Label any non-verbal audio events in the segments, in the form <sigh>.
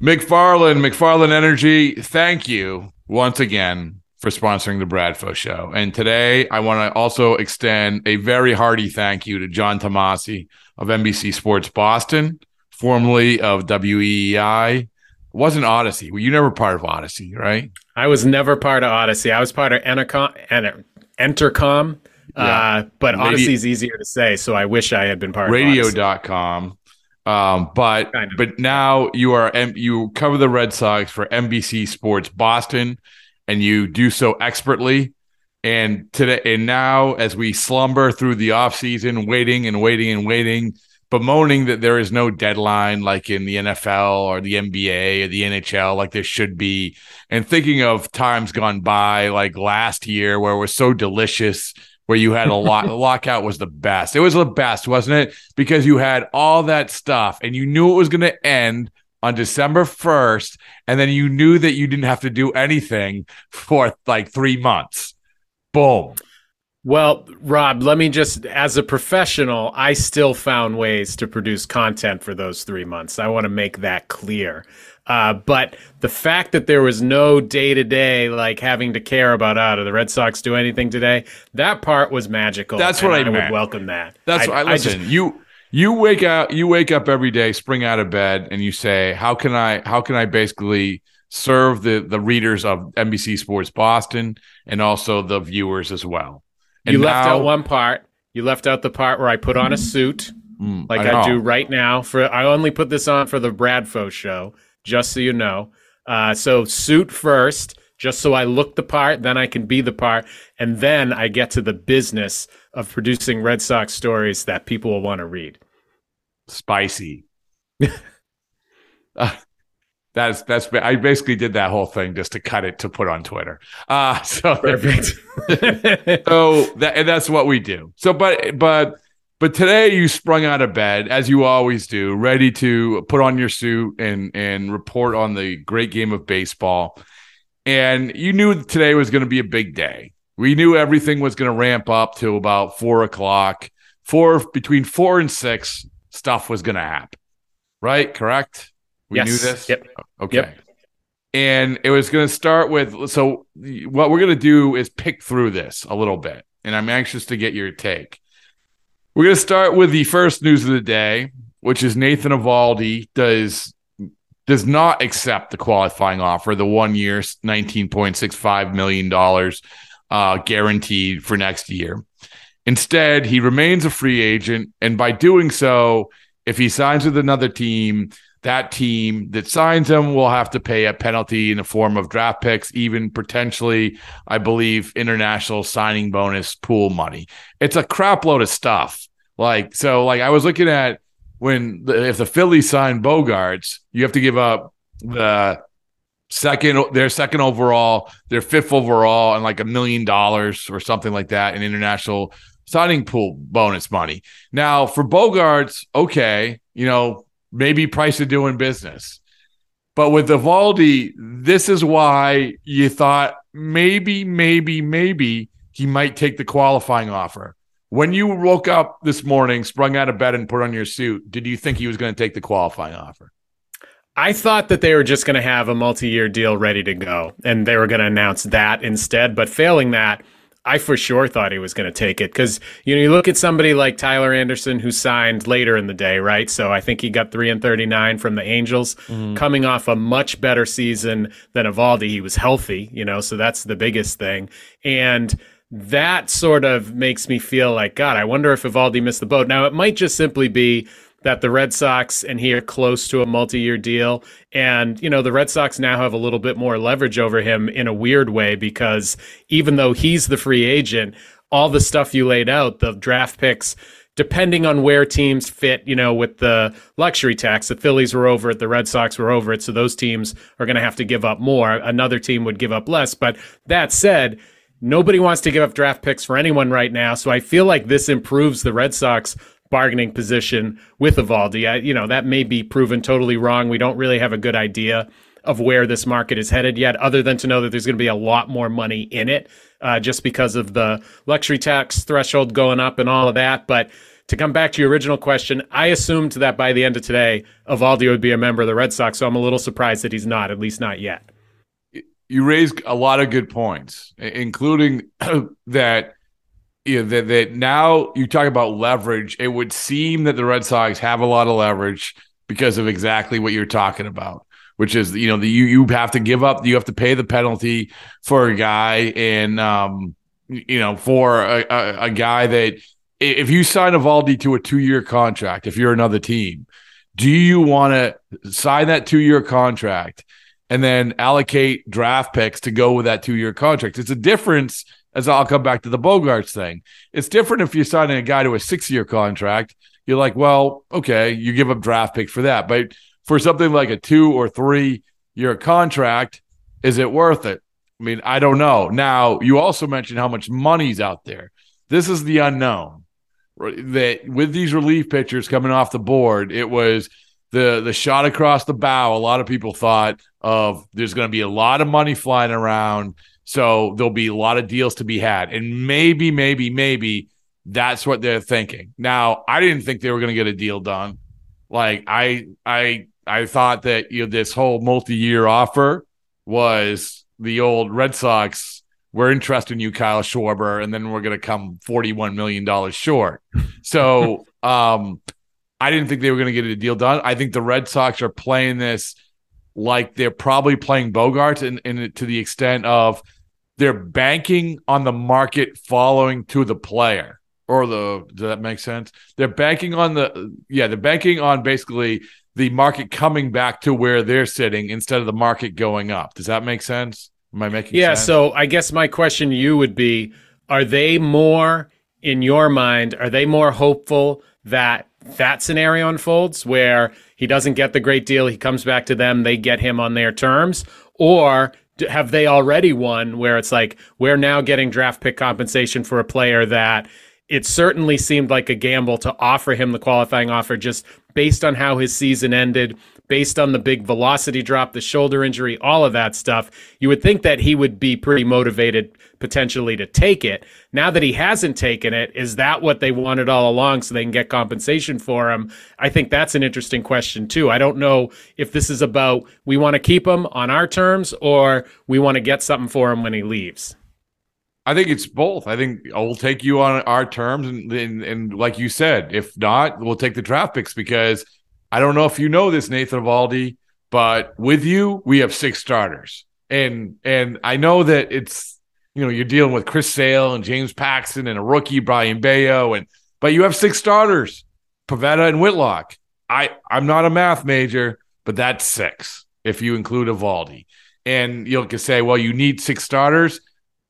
McFarland, McFarland Energy, thank you once again for sponsoring the Bradfo Show. And today I want to also extend a very hearty thank you to John Tomase of NBC Sports Boston, formerly of WEEI. It wasn't Audacy. Well, you never part of Audacy, right? I was never part of Audacy. I was part of Entercom. Entercom. Yeah. Uh, but Audacy is easier to say, so I wish I had been part Radio. of Radio.com. Um, but kind of. but now you are you cover the Red Sox for NBC Sports Boston, and you do so expertly. And today and now, as we slumber through the off season, waiting and waiting and waiting, bemoaning that there is no deadline like in the NFL or the NBA or the NHL, like there should be, and thinking of times gone by, like last year where it was so delicious where you had a lot the <laughs> lockout was the best. It was the best, wasn't it? Because you had all that stuff and you knew it was going to end on December 1st and then you knew that you didn't have to do anything for like 3 months. Boom. Well, Rob, let me just, as a professional, I still found ways to produce content for those three months. I want to make that clear. Uh, but the fact that there was no day to day, like having to care about, oh, do the Red Sox do anything today? That part was magical. That's what I, I would welcome that. That's I, what I listen. I just, you you wake up you wake up every day, spring out of bed, and you say, how can I how can I basically serve the the readers of NBC Sports Boston and also the viewers as well. And you left now, out one part. You left out the part where I put on a suit, mm, like I, I, do right now. For I only put this on for the Bradfo show just so you know. Uh, so suit first, just so I look the part, then I can be the part, and then I get to the business of producing Red Sox stories that people will want to read. Spicy. <laughs> uh, that's that's I basically did that whole thing just to cut it to put on Twitter. Uh <laughs> so perfect. <laughs> so that and that's what we do. So but but but today you sprung out of bed as you always do, ready to put on your suit and and report on the great game of baseball. And you knew today was going to be a big day. We knew everything was going to ramp up to about four o'clock. Four between four and six, stuff was going to happen. Right? Correct. We yes. knew this. Yep. Okay. Yep. And it was going to start with. So what we're going to do is pick through this a little bit, and I'm anxious to get your take. We're going to start with the first news of the day, which is Nathan Eovaldi does does not accept the qualifying offer, the one year, $19.65 million uh, guaranteed for next year. Instead, he remains a free agent. And by doing so, if he signs with another team, that team that signs him will have to pay a penalty in the form of draft picks, even potentially, I believe, international signing bonus pool money. It's a crap load of stuff. Like, so, like, I was looking at when the, if the Phillies sign Bogaerts, you have to give up the second, their second overall, their fifth overall, and like a million dollars or something like that in international signing pool bonus money. Now, for Bogaerts, okay, you know, maybe price of doing business. But with Eovaldi, this is why you thought maybe, maybe, maybe he might take the qualifying offer. When you woke up this morning, sprung out of bed, and put on your suit, did you think he was going to take the qualifying offer? I thought that they were just going to have a multi year deal ready to go and they were going to announce that instead. But failing that, I for sure thought he was going to take it because you know you look at somebody like Tyler Anderson who signed later in the day, right? So I think he got three and thirty nine from the Angels, mm-hmm. coming off a much better season than Eovaldi. He was healthy, you know, so that's the biggest thing. And that sort of makes me feel like God. I wonder if Eovaldi missed the boat. Now it might just simply be that the Red Sox and he are close to a multi-year deal and you know the Red Sox now have a little bit more leverage over him in a weird way because even though he's the free agent all the stuff you laid out the draft picks depending on where teams fit, you know, with the luxury tax, the Phillies were over it, the Red Sox were over it. So those teams are going to have to give up more. Another team would give up less. But that said, nobody wants to give up draft picks for anyone right now. So I feel like this improves the Red Sox bargaining position with Eovaldi. I, you know, that may be proven totally wrong. We don't really have a good idea of where this market is headed yet, other than to know that there's going to be a lot more money in it uh, just because of the luxury tax threshold going up and all of that. But to come back to your original question, I assumed that by the end of today, Eovaldi would be a member of the Red Sox. So I'm a little surprised that he's not, at least not yet. You raised a lot of good points, including <clears throat> that. You know, that, that now you talk about leverage. It would seem that the Red Sox have a lot of leverage because of exactly what you're talking about which is you know the you you have to give up you have to pay the penalty for a guy and um you know for a, a, a guy that if you sign Eovaldi to a two year contract if you're another team do you want to sign that two year contract and then allocate draft picks to go with that two year contract it's a difference as I'll come back to the Bogaerts thing it's different if you're signing a guy to a six year contract you're like well okay you give up draft picks for that but for something like a two or three year contract, is it worth it? I mean, I don't know. Now, you also mentioned how much money's out there. This is the unknown. That with these relief pitchers coming off the board, it was the the shot across the bow. A lot of people thought of there's going to be a lot of money flying around, so there'll be a lot of deals to be had, and maybe, maybe, maybe that's what they're thinking. Now, I didn't think they were going to get a deal done. Like I, I I thought that you know this whole multi-year offer was the old Red Sox. We're interested in you, Kyle Schwarber, and then we're going to come forty-one million dollars short. <laughs> So, um, I didn't think they were going to get a deal done. I think the Red Sox are playing this like they're probably playing Bogaerts, and, and to the extent of they're banking on the market following to the player or the does that make sense they're banking on the yeah they're banking on basically the market coming back to where they're sitting instead of the market going up. Does that make sense? Am I making yeah, sense? so I guess my question to you would be are they more in your mind, are they more hopeful that that scenario unfolds where he doesn't get the great deal, he comes back to them, they get him on their terms, or have they already won where it's like we're now getting draft pick compensation for a player that it certainly seemed like a gamble to offer him the qualifying offer just based on how his season ended, based on the big velocity drop, the shoulder injury, all of that stuff. You would think that he would be pretty motivated potentially to take it. Now that he hasn't taken it, is that what they wanted all along so they can get compensation for him? I think that's an interesting question too. I don't know if this is about we want to keep him on our terms or we want to get something for him when he leaves. I think it's both. I think we'll take you on our terms, and, and, and like you said, if not, we'll take the draft picks because I don't know if you know this, Nathan Eovaldi, but with you, we have six starters, and and I know that it's you know you're dealing with Chris Sale and James Paxton and a rookie Brayan Bello, and but you have six starters, Pivetta and Whitlock. I I'm not a math major, but that's six if you include Eovaldi, and you'll say, well, you need six starters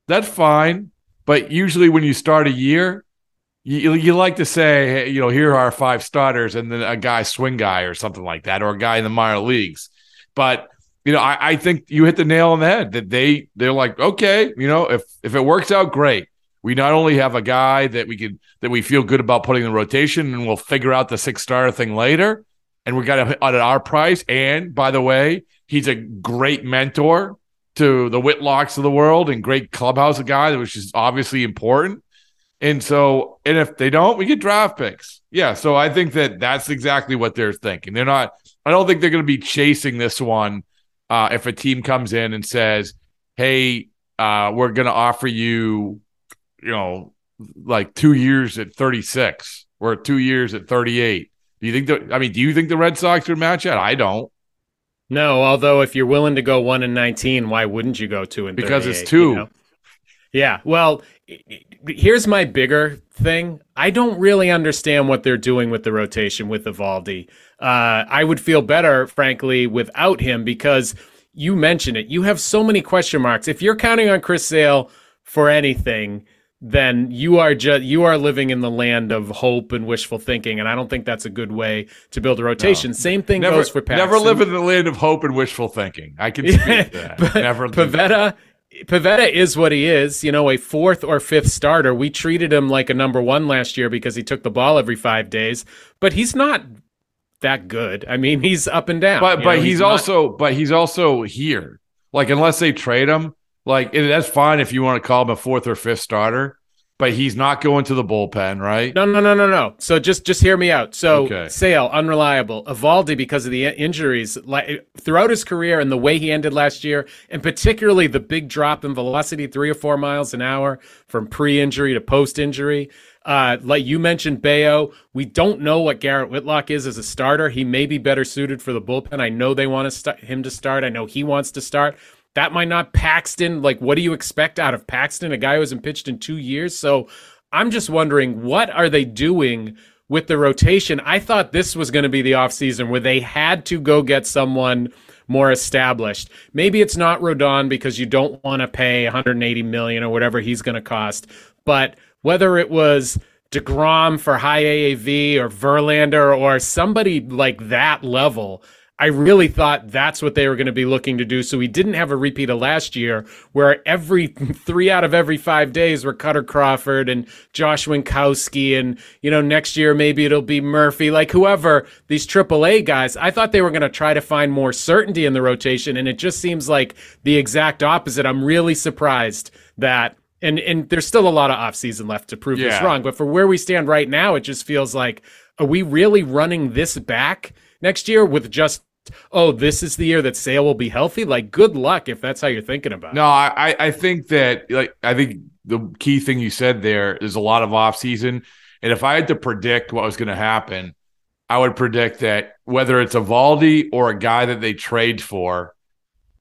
that's fine. But usually, when you start a year, you, you like to say, you know, here are our five starters, and then a guy swing guy or something like that, or a guy in the minor leagues. But you know, I, I think you hit the nail on the head that they they're like, okay, you know, if if it works out, great. We not only have a guy that we could that we feel good about putting in the rotation, and we'll figure out the six star thing later, and we got it at our price. And by the way, he's a great mentor to the Whitlocks of the world and great clubhouse guy, which is obviously important. And so, and if they don't, we get draft picks. Yeah. So I think that that's exactly what they're thinking. They're not, I don't think they're going to be chasing this one uh, if a team comes in and says, hey, uh, we're going to offer you, you know, like two years at 36 or two years at 38. Do you think that, I mean, do you think the Red Sox would match that? I don't. No, although if you're willing to go one and nineteen, why wouldn't you go two and because it's two? You know? Yeah. Well, here's my bigger thing. I don't really understand what they're doing with the rotation with Eovaldi. Uh, I would feel better, frankly, without him because you mentioned it. You have so many question marks. If you're counting on Chris Sale for anything, then you are just you are living in the land of hope and wishful thinking, and I don't think that's a good way to build a rotation. No. Same thing never, goes for Paxton. Never live in the land of hope and wishful thinking. I can speak <laughs> that. never. Pivetta. Pivetta is what he is, you know, a fourth or fifth starter. We treated him like a number one last year because he took the ball every five days, but he's not that good. I mean, he's up and down. But but know, he's, he's also but he's also here. Like unless they trade him, like that's fine if you want to call him a fourth or fifth starter but he's not going to the bullpen, right? No, no, no, no, no. So just just hear me out. So okay. Sale unreliable, Eovaldi because of the injuries like, throughout his career and the way he ended last year, and particularly the big drop in velocity, three or four miles an hour from pre-injury to post-injury. Uh, like you mentioned, Bello, we don't know what Garrett Whitlock is as a starter. He may be better suited for the bullpen. I know they want to st- him to start. I know he wants to start that might not Paxton. Like, what do you expect out of Paxton, a guy who hasn't pitched in two years? So I'm just wondering, what are they doing with the rotation? I thought this was going to be the offseason where they had to go get someone more established. Maybe it's not Rodon because you don't want to pay 180 million or whatever he's going to cost. But whether it was DeGrom for high AAV or Verlander or somebody like that level, I really thought that's what they were going to be looking to do. So we didn't have a repeat of last year where every <laughs> three out of every five days were Kutter Crawford and Josh Winckowski. And, you know, next year maybe it'll be Murphy, like whoever, these AAA guys. I thought they were going to try to find more certainty in the rotation. And it just seems like the exact opposite. I'm really surprised that and and there's still a lot of offseason left to prove yeah. this wrong. But for where we stand right now, it just feels like are we really running this back? Next year with just oh, this is the year that Sale will be healthy. Like, good luck if that's how you're thinking about it. No, I I think that like I think the key thing you said there is a lot of off season, and if I had to predict what was going to happen, I would predict that whether it's Eovaldi or a guy that they trade for,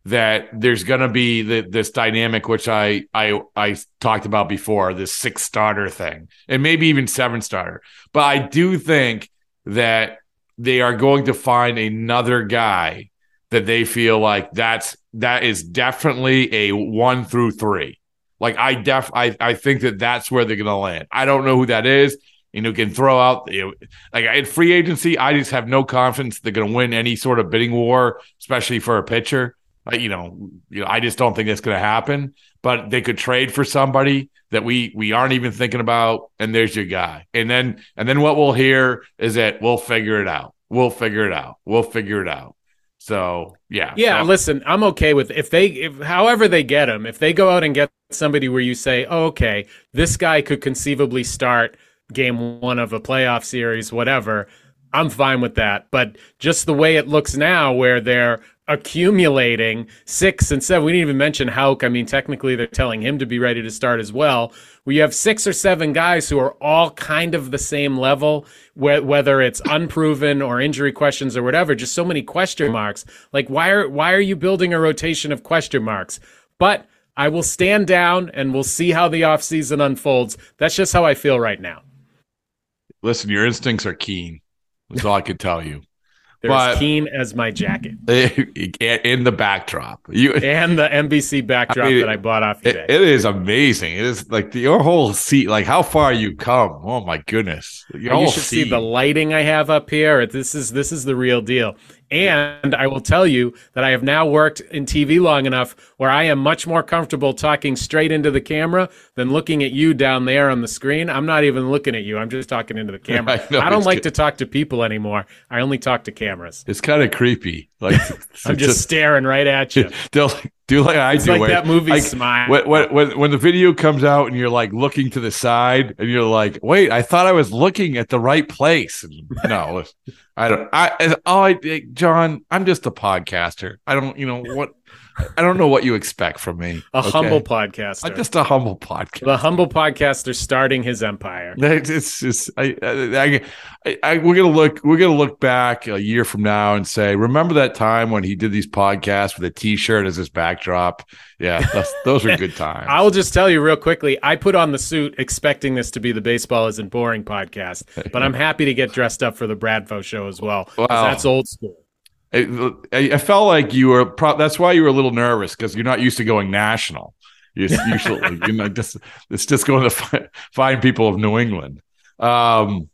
that there's going to be the, this dynamic which I I I talked about before, this six starter thing, and maybe even seven starter. But I do think that they are going to find another guy that they feel like that's that is definitely a one through three. Like I def I I think that that's where they're going to land. I don't know who that is. You know, can throw out you know, like in free agency. I just have no confidence they're going to win any sort of bidding war, especially for a pitcher. Uh, you know, you know, I just don't think that's going to happen. But they could trade for somebody that we we aren't even thinking about, and there's your guy. And then and then what we'll hear is that we'll figure it out. We'll figure it out. We'll figure it out. So yeah, yeah. So, listen, I'm okay with if they, if however they get him, if they go out and get somebody where you say, oh, okay, this guy could conceivably start game one of a playoff series, whatever. I'm fine with that. But just the way it looks now, where they're accumulating six and seven. We didn't even mention Houck. I mean, technically, they're telling him to be ready to start as well. We have six or seven guys who are all kind of the same level, whether it's unproven or injury questions or whatever. Just so many question marks. Like, why are why are you building a rotation of question marks? But I will stand down and we'll see how the offseason unfolds. That's just how I feel right now. Listen, your instincts are keen. That's all I can tell you. They're but, as keen as my jacket. <laughs> In the backdrop. You and the NBC backdrop I mean, that I bought off it, it is amazing. It is like your whole seat, like how far you come. Oh my goodness. You should seat. see the lighting I have up here. This is this is the real deal. And I will tell you that I have now worked in TV long enough where I am much more comfortable talking straight into the camera than looking at you down there on the screen. I'm not even looking at you. I'm just talking into the <laughs> camera. I, know, I don't like good. to talk to people anymore. I only talk to cameras. It's kind of creepy. Like <laughs> I'm <laughs> just, just staring right at you. Do like I it's do. Like eh? that movie like, Smile. When, when, when the video comes out and you're like looking to the side and you're like, wait, I thought I was looking at the right place. And no, I don't. I oh, I eh, John, I'm just a podcaster. I don't. You know what? I don't know what you expect from me. A okay? humble podcaster. I'm just a humble podcaster. The humble podcaster starting his empire. <laughs> It's just I, I, I, I, we're gonna look we're gonna look back a year from now and say, remember that time when he did these podcasts with a T-shirt as his backdrop? Yeah, those are good <laughs> times. I will just tell you real quickly. I put on the suit expecting this to be the baseball isn't boring podcast, but I'm <laughs> happy to get dressed up for the Bradfo show as well. Wow. That's old school. I, I felt like you were. Pro- that's why you were a little nervous because you're not used to going national. You usually, <laughs> you know, just it's just going to find, find people of New England. Um,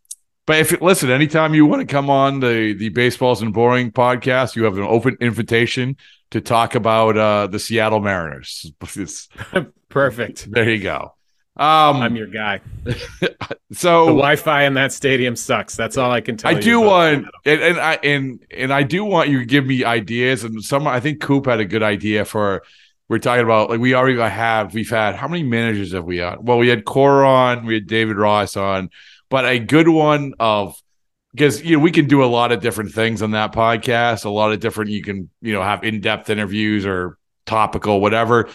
but if listen, anytime you want to come on the the Baseball Isn't Boring podcast, you have an open invitation to talk about uh, the Seattle Mariners. <laughs> Perfect. there you go. Um, I'm your guy. <laughs> so The Wi-Fi in that stadium sucks. That's all I can tell I you. I do want, and, and I and and I do want you to give me ideas. And some, I think Coop had a good idea for. We're talking about like we already have. We've had how many managers have we had? Well, we had Cora on, we had David Ross on, but a good one of because you know we can do a lot of different things on that podcast. A lot of different you can you know have in depth interviews or topical whatever,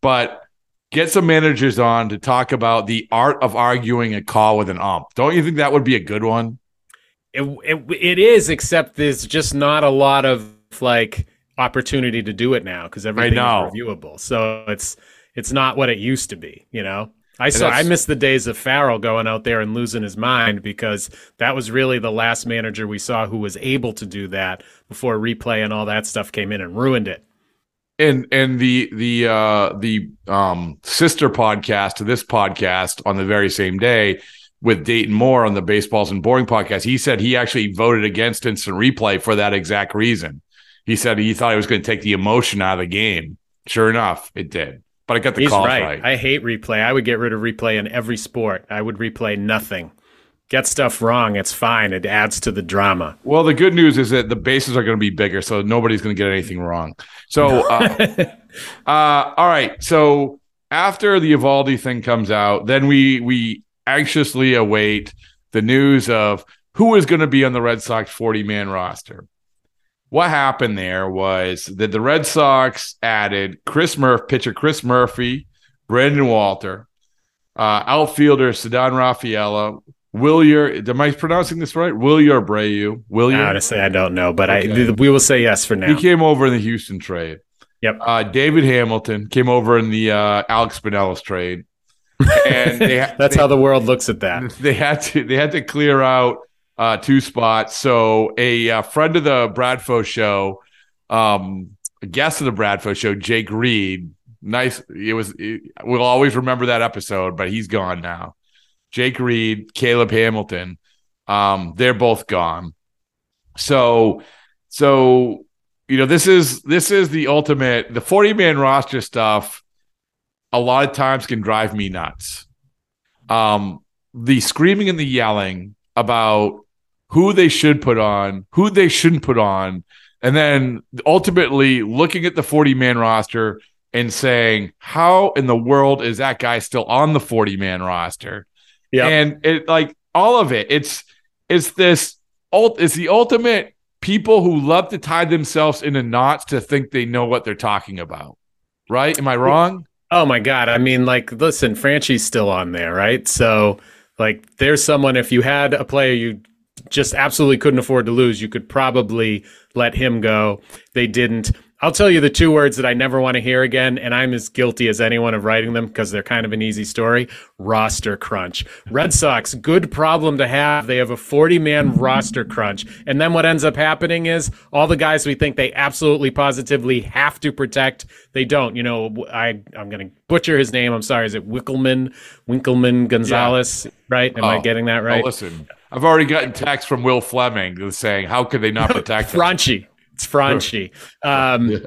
but get some managers on to talk about the art of arguing a call with an ump. Don't you think that would be a good one? It, it it is, except there's just not a lot of like opportunity to do it now because everything know. is reviewable. So it's it's not what it used to be. You know, I saw I miss the days of Farrell going out there and losing his mind because that was really the last manager we saw who was able to do that before replay and all that stuff came in and ruined it. And and the the uh the um sister podcast to this podcast on the very same day with Dayton Moore on the Baseball Isn't Boring podcast, he said he actually voted against instant replay for that exact reason. He said he thought it was going to take the emotion out of the game. Sure enough, it did. But I got the He's call right. right. I hate replay. I would get rid of replay in every sport. I would replay nothing. Get stuff wrong, it's fine. It adds to the drama. well, the good news is that the bases are going to be bigger, so nobody's going to get anything wrong. So, <laughs> uh, uh, all right. So after the Eovaldi thing comes out, then we we anxiously await the news of who is going to be on the Red Sox 40 man roster. What happened there was that the Red Sox added Chris Murphy, pitcher Chris Murphy, Brandon Walter, uh, outfielder Ceddanne Rafaela, Wilyer. Am I pronouncing this right? Wilyer Abreu. Wilyer. Honestly, I don't know, but Okay. I we will say yes for now. He came over in the Houston trade. Yep. Uh, David Hamilton came over in the uh, Alex Binelas trade, and <laughs> ha- That's they, how the world looks at that. <laughs> they had to they had to clear out uh, two spots. So a uh, friend of the Bradfo show, um, a guest of the Bradfo show, Jake Reed. Nice. It was. It, we'll always remember that episode, but he's gone now. Jake Reed, Caleb Hamilton. Um, they're both gone. So, so you know, this is this is the ultimate. The forty man roster stuff. A lot of times can drive me nuts. Um, the screaming and the yelling about who they should put on, who they shouldn't put on, and then ultimately looking at the 40 man roster and saying, how in the world is that guy still on the 40 man roster? Yeah. And it like all of it, it's it's this ult it's the ultimate people who love to tie themselves into knots to think they know what they're talking about. Right? Am I wrong? Oh my god! I mean, like, listen, Franchy's still on there, right? So, like, there's someone. If you had a player you just absolutely couldn't afford to lose, you could probably let him go. They didn't. I'll tell you the two words that I never want to hear again, and I'm as guilty as anyone of writing them because they're kind of an easy story. Roster crunch. Red Sox, good problem to have. They have a 40 man roster crunch. And then what ends up happening is all the guys we think they absolutely positively have to protect, they don't. You know, I, I'm going to butcher his name. I'm sorry. Is it Wikelman? Winkleman Gonzalez, right? Am I Oh. getting that Oh, right? listen, I've already gotten text from Will Flemming saying, "How could they not <laughs> protect him?" Franchy. It's Franchy. Um,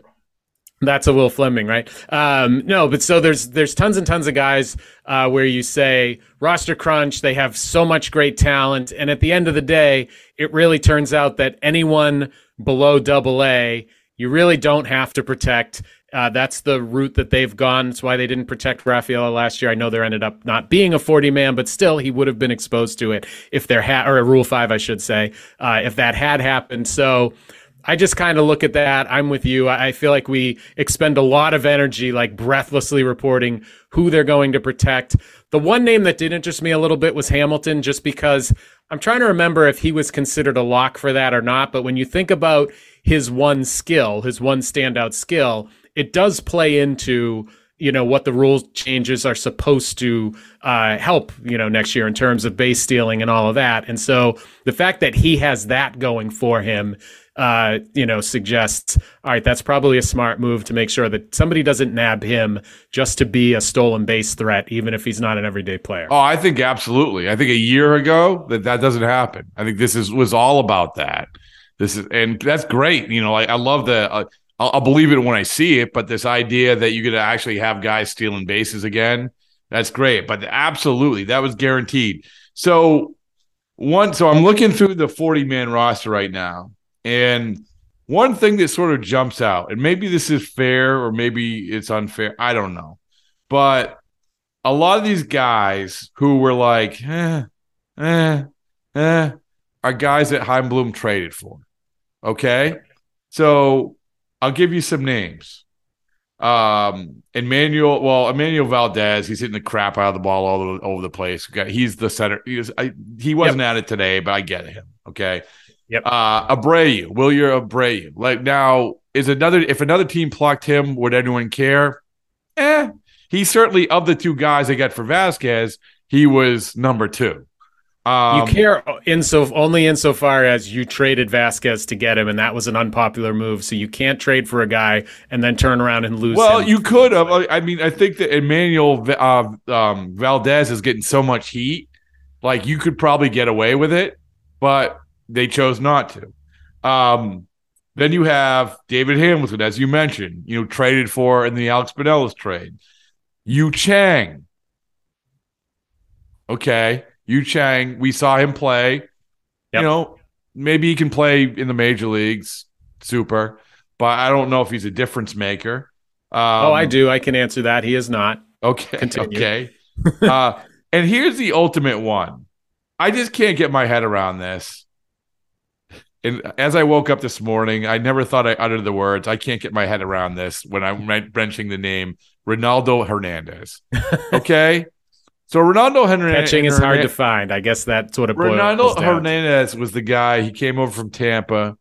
That's a Will Flemming, right? Um, no, but so there's there's tons and tons of guys uh, where you say roster crunch. They have so much great talent, and at the end of the day, it really turns out that anyone below Double A, you really don't have to protect. Uh, that's the route that they've gone. That's why they didn't protect Rafaela last year. I know there ended up not being a 40 man, but still he would have been exposed to it if there had, or a Rule 5, I should say, uh, if that had happened. So I just kind of look at that. I'm with you. I feel like we expend a lot of energy, like breathlessly reporting who they're going to protect. The one name that did interest me a little bit was Hamilton, just because I'm trying to remember if he was considered a lock for that or not. But when you think about his one skill, his one standout skill, it does play into you know what the rule changes are supposed to uh, help you know next year in terms of base stealing and all of that and so the fact that he has that going for him uh, you know, suggests, all right, that's probably a smart move to make sure that somebody doesn't nab him just to be a stolen base threat, even if he's not an everyday player. Oh, I think absolutely. I think a year ago that that doesn't happen. I think this is was all about that. This is, and that's great. You know, I, I love the. Uh, I'll, I'll believe it when I see it, but this idea that going to actually have guys stealing bases again, that's great. But absolutely, that was guaranteed. So one, so I'm looking through the 40 man roster right now, and one thing that sort of jumps out, and maybe this is fair or maybe it's unfair, I don't know, but a lot of these guys who were like, eh, eh, eh, are guys that Chaim Bloom traded for. Okay, so I'll give you some names. Um, Enmanuel, well, Enmanuel Valdez, he's hitting the crap out of the ball all over, over the place. He's the center. He, was, I, he wasn't yep. at it today, but I get him. Okay. Yep. Uh, Abreu, Wilyer Abreu. Like now, is another if another team plucked him, would anyone care? Eh, he certainly of the two guys they got for Vasquez, he was number two. Um, you care in so only insofar as you traded Vasquez to get him, and that was an unpopular move. So you can't trade for a guy and then turn around and lose. Well, him. you could have. I mean, I think that Enmanuel uh, um, Valdez is getting so much heat, like you could probably get away with it, but they chose not to. Um, then you have David Hamilton, as you mentioned, you know, traded for in the Alex Binelas trade. Yu Chang. Okay. Yu Chang, we saw him play. Yep. You know, maybe he can play in the major leagues. Super. But I don't know if he's a difference maker. Um, oh, I do. I can answer that. He is not. Okay. Continue. Okay. uh, and here's the ultimate one. I just can't get my head around this. And as I woke up this morning, I never thought I uttered the words. I can't get my head around this when I'm wrenching the name Ronaldo Hernandez. <laughs> Okay. So Ronaldo Hernandez catching is hard to find. I guess that's what it Ronaldo Hernandez was the guy. He came over from Tampa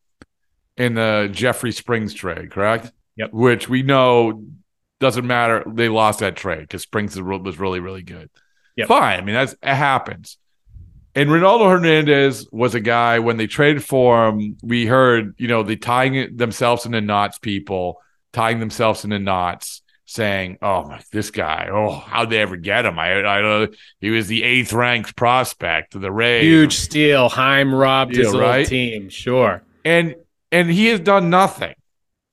in the Jeffrey Springs trade, correct? Yep. Which we know doesn't matter. They lost that trade because Springs was really, really good. Yep. Fine. I mean, that's it happens. And Ronaldo Hernandez was a guy when they traded for him. We heard, you know, they tying themselves into knots. People tying themselves into knots saying, "Oh my, this guy! Oh, how'd they ever get him? I, I know he was the eighth ranked prospect of the Rays. Huge steal. Chaim robbed his right? team. Sure, and and he has done nothing.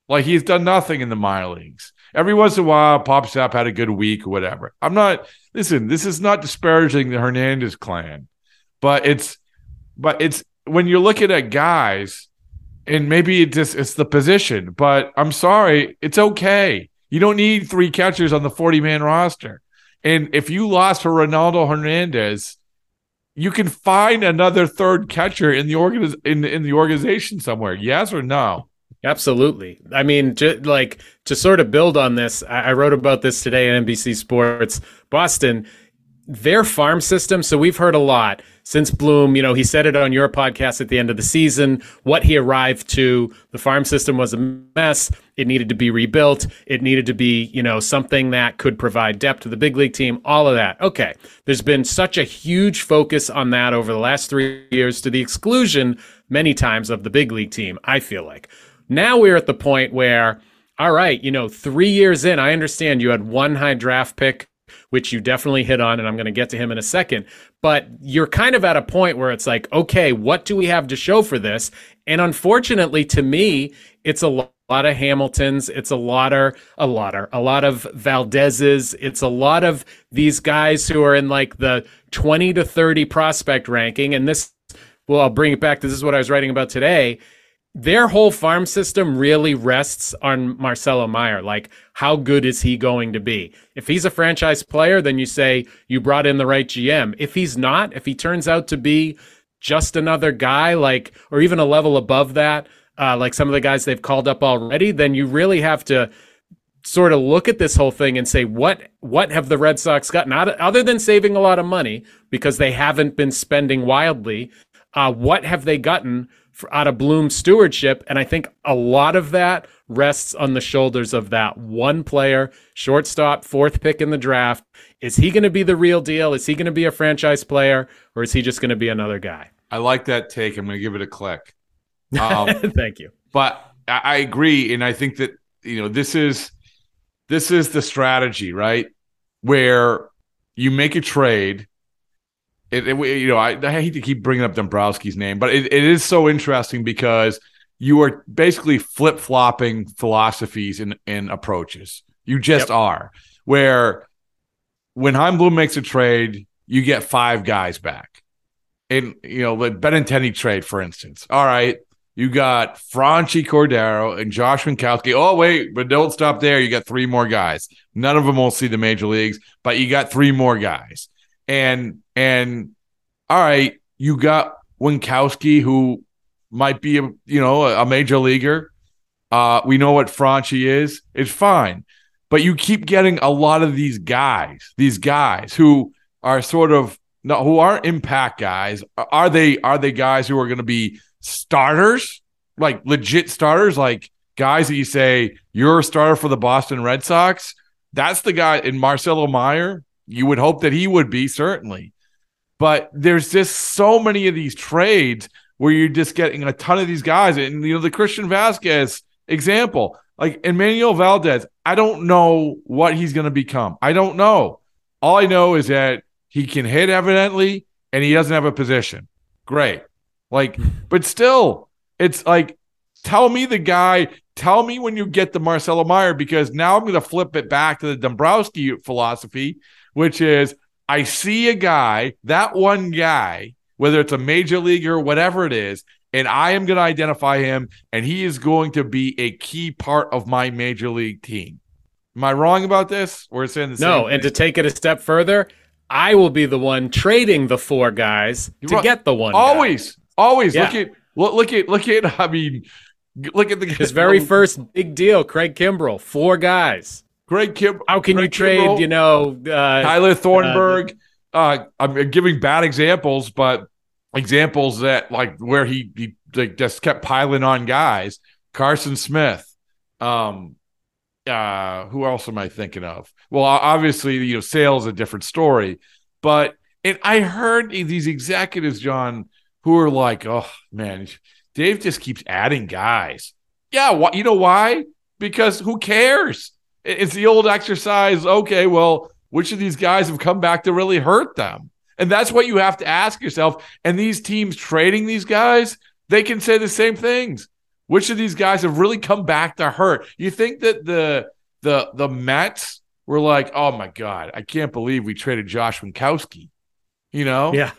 Like he's done nothing in the minor leagues. Every once in a while, pops up had a good week or whatever. I'm not. Listen, this is not disparaging the Hernandez clan, but it's, but it's when you're looking at guys, and maybe it just it's the position. But I'm sorry, it's okay you don't need three catchers on the 40 man roster. And if you lost for Ronaldo Hernandez, you can find another third catcher in the organiz- in, in the organization somewhere. Yes or no? Absolutely. I mean, just like to sort of build on this, I, I wrote about this today at NBC Sports Boston. Their farm system. So we've heard a lot since Bloom, you know, he said it on your podcast at the end of the season, what he arrived to. The farm system was a mess. It needed to be rebuilt. It needed to be, you know, something that could provide depth to the big league team, all of that. Okay. There's been such a huge focus on that over the last three years to the exclusion many times of the big league team, I feel like. Now we're at the point where, all right, you know, three years in, I understand you had one high draft pick which you definitely hit on, and I'm going to get to him in a second. But you're kind of at a point where it's like, okay, what do we have to show for this? And unfortunately, to me, it's a lot of Hamiltons. It's a lot of a lot of a lot of Valdez's. It's a lot of these guys who are in like the 20 to 30 prospect ranking. And this, well, I'll bring it back. This is what I was writing about today their whole farm system really rests on Marcelo Meyer. Like, how good is he going to be? If he's a franchise player, then you say you brought in the right GM. If he's not, if he turns out to be just another guy, like, or even a level above that, uh, like some of the guys they've called up already, then you really have to sort of look at this whole thing and say what what have the Red Sox gotten out other than saving a lot of money because they haven't been spending wildly. Uh, what have they gotten for, out of Bloom's stewardship. And I think a lot of that rests on the shoulders of that one player, shortstop, fourth pick in the draft. Is he going to be the real deal? Is he going to be a franchise player or is he just going to be another guy? I like that take. I'm going to give it a click. Um, <laughs> Thank you. But I, I agree, and I think that you know this is this is the strategy, right? Where you make a trade. It, it you know I, I, hate to keep bringing up Dombrowski's name, but it, it is so interesting because you are basically flip flopping philosophies and, and approaches. You just yep. are. Where when Chaim Bloom makes a trade, you get five guys back. And you know, the Benintendi trade, for instance. All right, you got Franchy Cordero and Josh Winckowski. Oh, wait, but don't stop there. You got three more guys. None of them will see the major leagues, but you got three more guys. And and all right, you got Winckowski, who might be a you know a major leaguer. Uh, we know what Franchy is. It's fine, but you keep getting a lot of these guys, these guys who are sort of no, who aren't impact guys. Are they? Are they guys who are going to be starters, like legit starters, like guys that you say you're a starter for the Boston Red Sox. That's the guy in Marcelo Meyer. You would hope that he would be certainly, but there's just so many of these trades where you're just getting a ton of these guys, and you know the Christian Vasquez example, like Enmanuel Valdez. I don't know what he's going to become. I don't know. All I know is that he can hit evidently, and he doesn't have a position. Great. Like, <laughs> but still, it's like, tell me the guy, tell me when you get the Marcelo Meyer, because now I'm going to flip it back to the Dombrowski philosophy, which is I see a guy, that one guy, whether it's a major leaguer or whatever it is, and I am going to identify him, and he is going to be a key part of my major league team. Am I wrong about this? We're saying the no. and to take it a step further, I will be the one trading the four guys to get the one. Always, guy. Always yeah. look at look, look at look at. I mean, look at the his very <laughs> first big deal. Craig Kimbrel, four guys. Craig Kim. How can Craig you trade? You know, uh, Tyler Thornburg. Uh, uh, I'm giving bad examples, but examples that like where he he like, just kept piling on guys. Carson Smith. Um, uh, who else am I thinking of? Well, obviously, you know, Sale's a different story, but and I heard these executives, John, who are like, oh man, Dave just keeps adding guys. Yeah, wh- you know why? Because who cares? It's the old exercise. Okay, well, which of these guys have come back to really hurt them? And that's what you have to ask yourself. And these teams trading these guys, they can say the same things. Which of these guys have really come back to hurt? You think that the the the Mets were like, oh my God, I can't believe we traded Josh Winckowski. You know? Yeah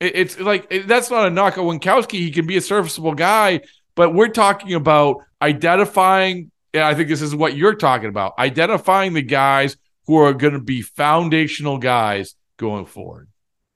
it's like that's not a knock on Winckowski. He can be a serviceable guy, but we're talking about identifying. And I think this is what you're talking about: identifying the guys who are going to be foundational guys going forward.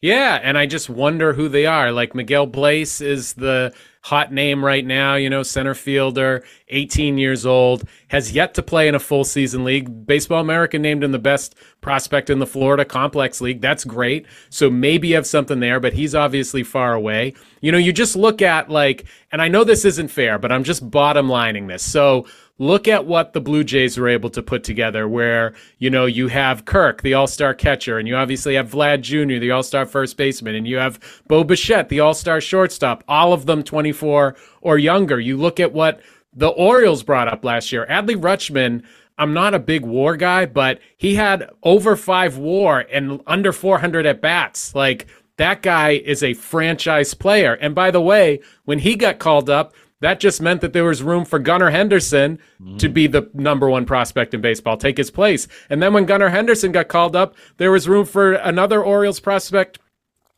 Yeah, and I just wonder who they are. Like Miguel Bleis is the hot name right now, you know, center fielder, 18 years old, has yet to play in a full season league. Baseball America named him the best prospect in the Florida Complex League. That's great. So maybe you have something there, but he's obviously far away. You know, you just look at like, and I know this isn't fair, but I'm just bottom lining this. So look at what the Blue Jays were able to put together, where, you know, you have Kirk, the all star catcher, and you obviously have Vlad Jr., the all star first baseman, and you have Bo Bichette, the all star shortstop, all of them 24 or younger. You look at what the Orioles brought up last year. Adley Rutschman, I'm not a big war guy, but he had over five war and under 400 at bats. Like, that guy is a franchise player. And by the way, when he got called up, that just meant that there was room for Gunnar Henderson mm. to be the number one prospect in baseball, take his place. And then when Gunnar Henderson got called up, there was room for another Orioles prospect,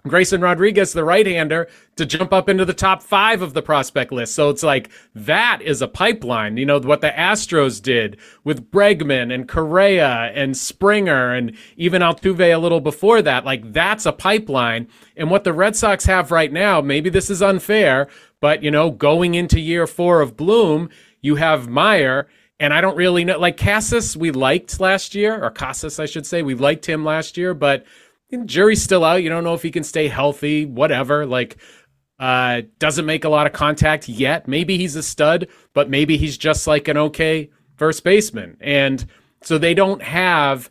Grayson Rodriguez, the right hander, to jump up into the top five of the prospect list. So it's like that is a pipeline. You know, what the Astros did with Bregman and Correa and Springer and even Altuve a little before that. Like that's a pipeline. And what the Red Sox have right now, maybe this is unfair, but, you know, going into year four of Bloom, you have Meyer. And I don't really know, like Casas, we liked last year, or Casas, I should say. We liked him last year, but jury's still out. You don't know if he can stay healthy, whatever. Like, uh, doesn't make a lot of contact yet. Maybe he's a stud, but maybe he's just like an okay first baseman. And so they don't have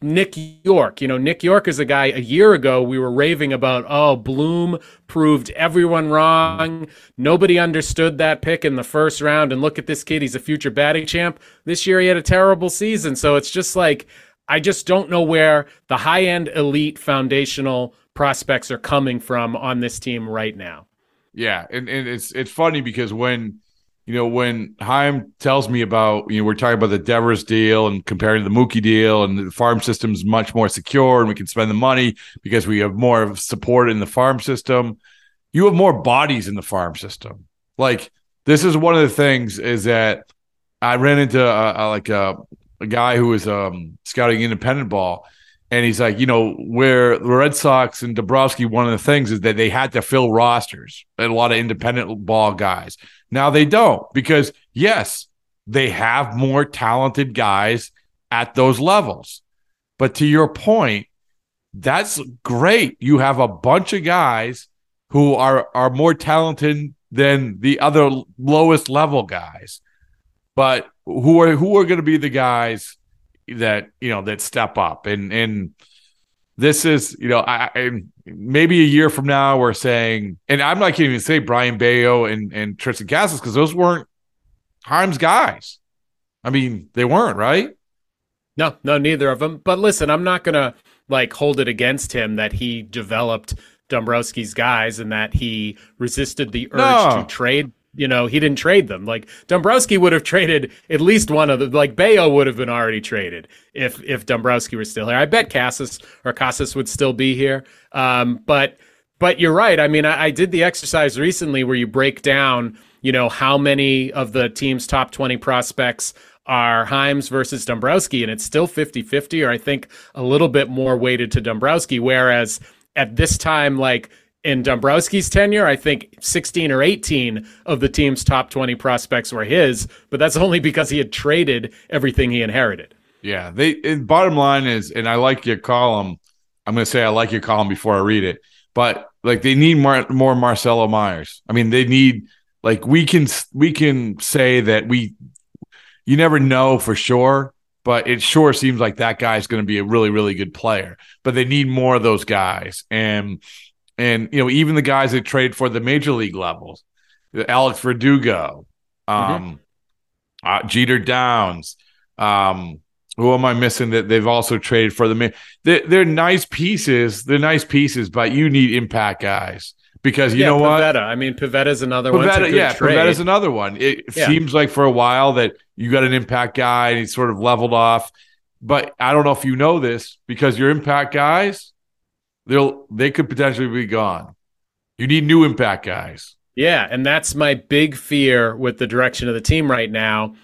Nick Yorke. You know, Nick Yorke is a guy a year ago we were raving about, oh, Bloom proved everyone wrong. Nobody understood that pick in the first round. And look at this kid, he's a future batting champ. This year he had a terrible season. So it's just like, I just don't know where the high end elite foundational prospects are coming from on this team right now. Yeah, and, and it's it's funny because when you know, when Chaim tells me about, you know, we're talking about the Devers deal and comparing to the Mookie deal, and the farm system's much more secure, and we can spend the money because we have more support in the farm system. You have more bodies in the farm system. Like this is one of the things is that I ran into a, a, like a, a guy who was um, scouting independent ball, and he's like, you know, where the Red Sox and Dombrowski, one of the things is that they had to fill rosters and a lot of independent ball guys. Now they don't because, yes, they have more talented guys at those levels. But to your point, that's great. You have a bunch of guys who are are more talented than the other lowest level guys. But who are who are going to be the guys that, you know, that step up and and this is, you know, I, I, maybe a year from now we're saying, and I'm not even say Brayan Bello and and Triston Casas because those weren't Chaim's guys. I mean, they weren't right. No, no, neither of them. But listen, I'm not gonna like hold it against him that he developed Dombrowski's guys and that he resisted the urge no. to trade you know, he didn't trade them. Like Dombrowski would have traded at least one of them. Like Bello would have been already traded if if Dombrowski were still here. I bet Casas or Casas would still be here. Um, but but you're right. I mean, I, I did the exercise recently where you break down, you know, how many of the team's top 20 prospects are Chaim's versus Dombrowski, and it's still 50 50, or I think a little bit more weighted to Dombrowski. Whereas at this time, like in Dombrowski's tenure, I think 16 or 18 of the team's top 20 prospects were his, but that's only because he had traded everything he inherited. Yeah, they bottom line is, and I like your column. I'm going to say I like your column before I read it, but like they need more more Marcelo Mayers. I mean, they need like we can we can say that we you never know for sure, but it sure seems like that guy's going to be a really really good player. But they need more of those guys, and and you know even the guys that trade for the major league levels, Alex Verdugo, um, mm-hmm. uh, Jeter Downs, um, who am I missing that they've also traded for the they're, they're nice pieces. They're nice pieces, but you need impact guys because you yeah, know what? I mean, Pivetta's another Pivetta, one. yeah, trade. Pivetta's another one. It yeah. seems like for a while that you got an impact guy and he's sort of leveled off. But I don't know if you know this because your impact guys they'll they could potentially be gone. You need new impact guys. Yeah, and that's my big fear with the direction of the team right now.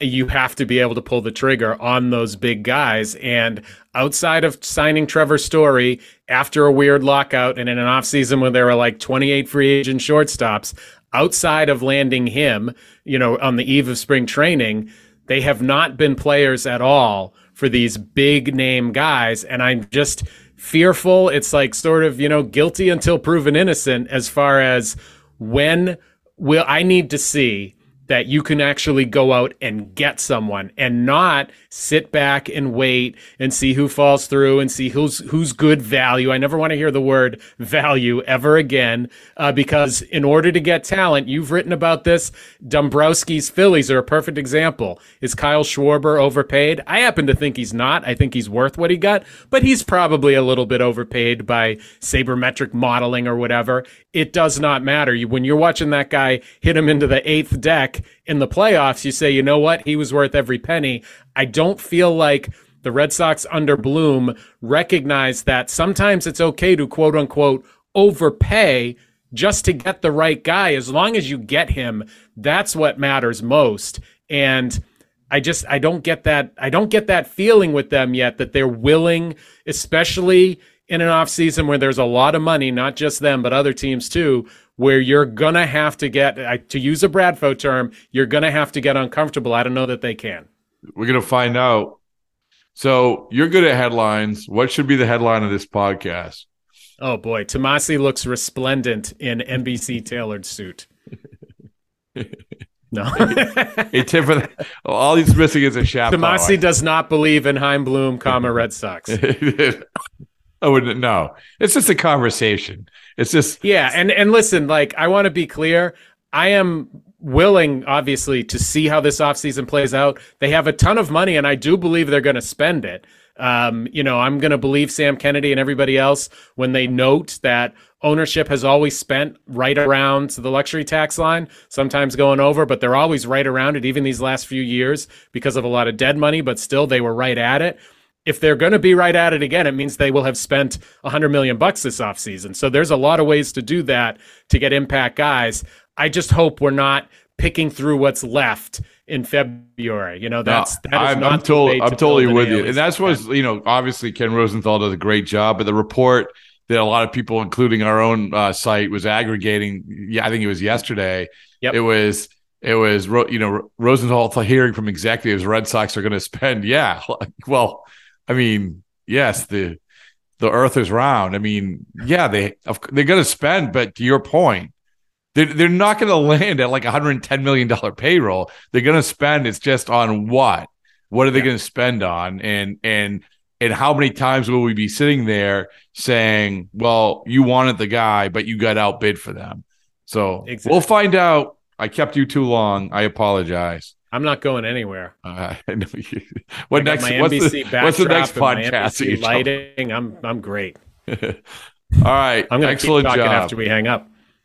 You have to be able to pull the trigger on those big guys. And outside of signing Trevor Story after a weird lockout and in an offseason where there were like 28 free agent shortstops, outside of landing him, you know, on the eve of spring training, they have not been players at all for these big name guys. And I'm just fearful. It's like sort of, you know, guilty until proven innocent as far as when will I need to see that you can actually go out and get someone and not sit back and wait and see who falls through and see who's who's good value. I never want to hear the word value ever again uh, because in order to get talent, you've written about this. Dombrowski's Phillies are a perfect example. Is Kyle Schwarber overpaid? I happen to think he's not. I think he's worth what he got, but he's probably a little bit overpaid by sabermetric modeling or whatever. It does not matter. When you're watching that guy hit him into the eighth deck in the playoffs, you say, you know what? He was worth every penny. I don't feel like the Red Sox under Bloom recognize that sometimes it's okay to quote unquote overpay just to get the right guy. As long as you get him, that's what matters most. And I just I don't get that I don't get that feeling with them yet that they're willing, especially in an off season where there's a lot of money, not just them but other teams too, where you're gonna have to get to use a Bradfo term, you're gonna have to get uncomfortable. I don't know that they can. We're gonna find out. So you're good at headlines. What should be the headline of this podcast? Oh boy, Tomase looks resplendent in NBC tailored suit. <laughs> No. a tip for the, all he's missing is a chapeau. Tomase does not believe in Chaim Bloom, comma Red Sox. <laughs> I wouldn't know. It's just a conversation. It's just yeah. And and listen, like I want to be clear. I am willing, obviously, to see how this offseason plays out. They have a ton of money, and I do believe they're going to spend it. Um, you know, I'm going to believe Sam Kennedy and everybody else when they note that ownership has always spent right around the luxury tax line, sometimes going over, but they're always right around it, even these last few years because of a lot of dead money, but still they were right at it. If they're going to be right at it again, it means they will have spent 100 million bucks this offseason. So there's a lot of ways to do that to get impact guys. I just hope we're not picking through what's left in February. You know, that's no, I'm, I'm, to I'm totally with you, and that's what you know. Obviously, Ken Rosenthal does a great job, but the report that a lot of people, including our own uh, site, was aggregating. Yeah, I think it was yesterday. Yep. It was it was you know Rosenthal hearing from executives Red Sox are going to spend. Yeah, <laughs> well, I mean, yes, the the Earth is round. I mean, yeah, they they're going to spend, but to your point, they're, they're not going <laughs> to land at like $110 million payroll. They're going to spend, it's just on what? What are they yeah. going to spend on? And, and, and how many times will we be sitting there saying, well, you wanted the guy, but you got outbid for them? So exactly. we'll find out. I kept you too long. I apologize. I'm not going anywhere. <laughs> Uh, <laughs> what next? What's the, what's the, next podcast? lighting. I'm I'm great. <laughs> All right. I'm going to keep talking job. after we hang up.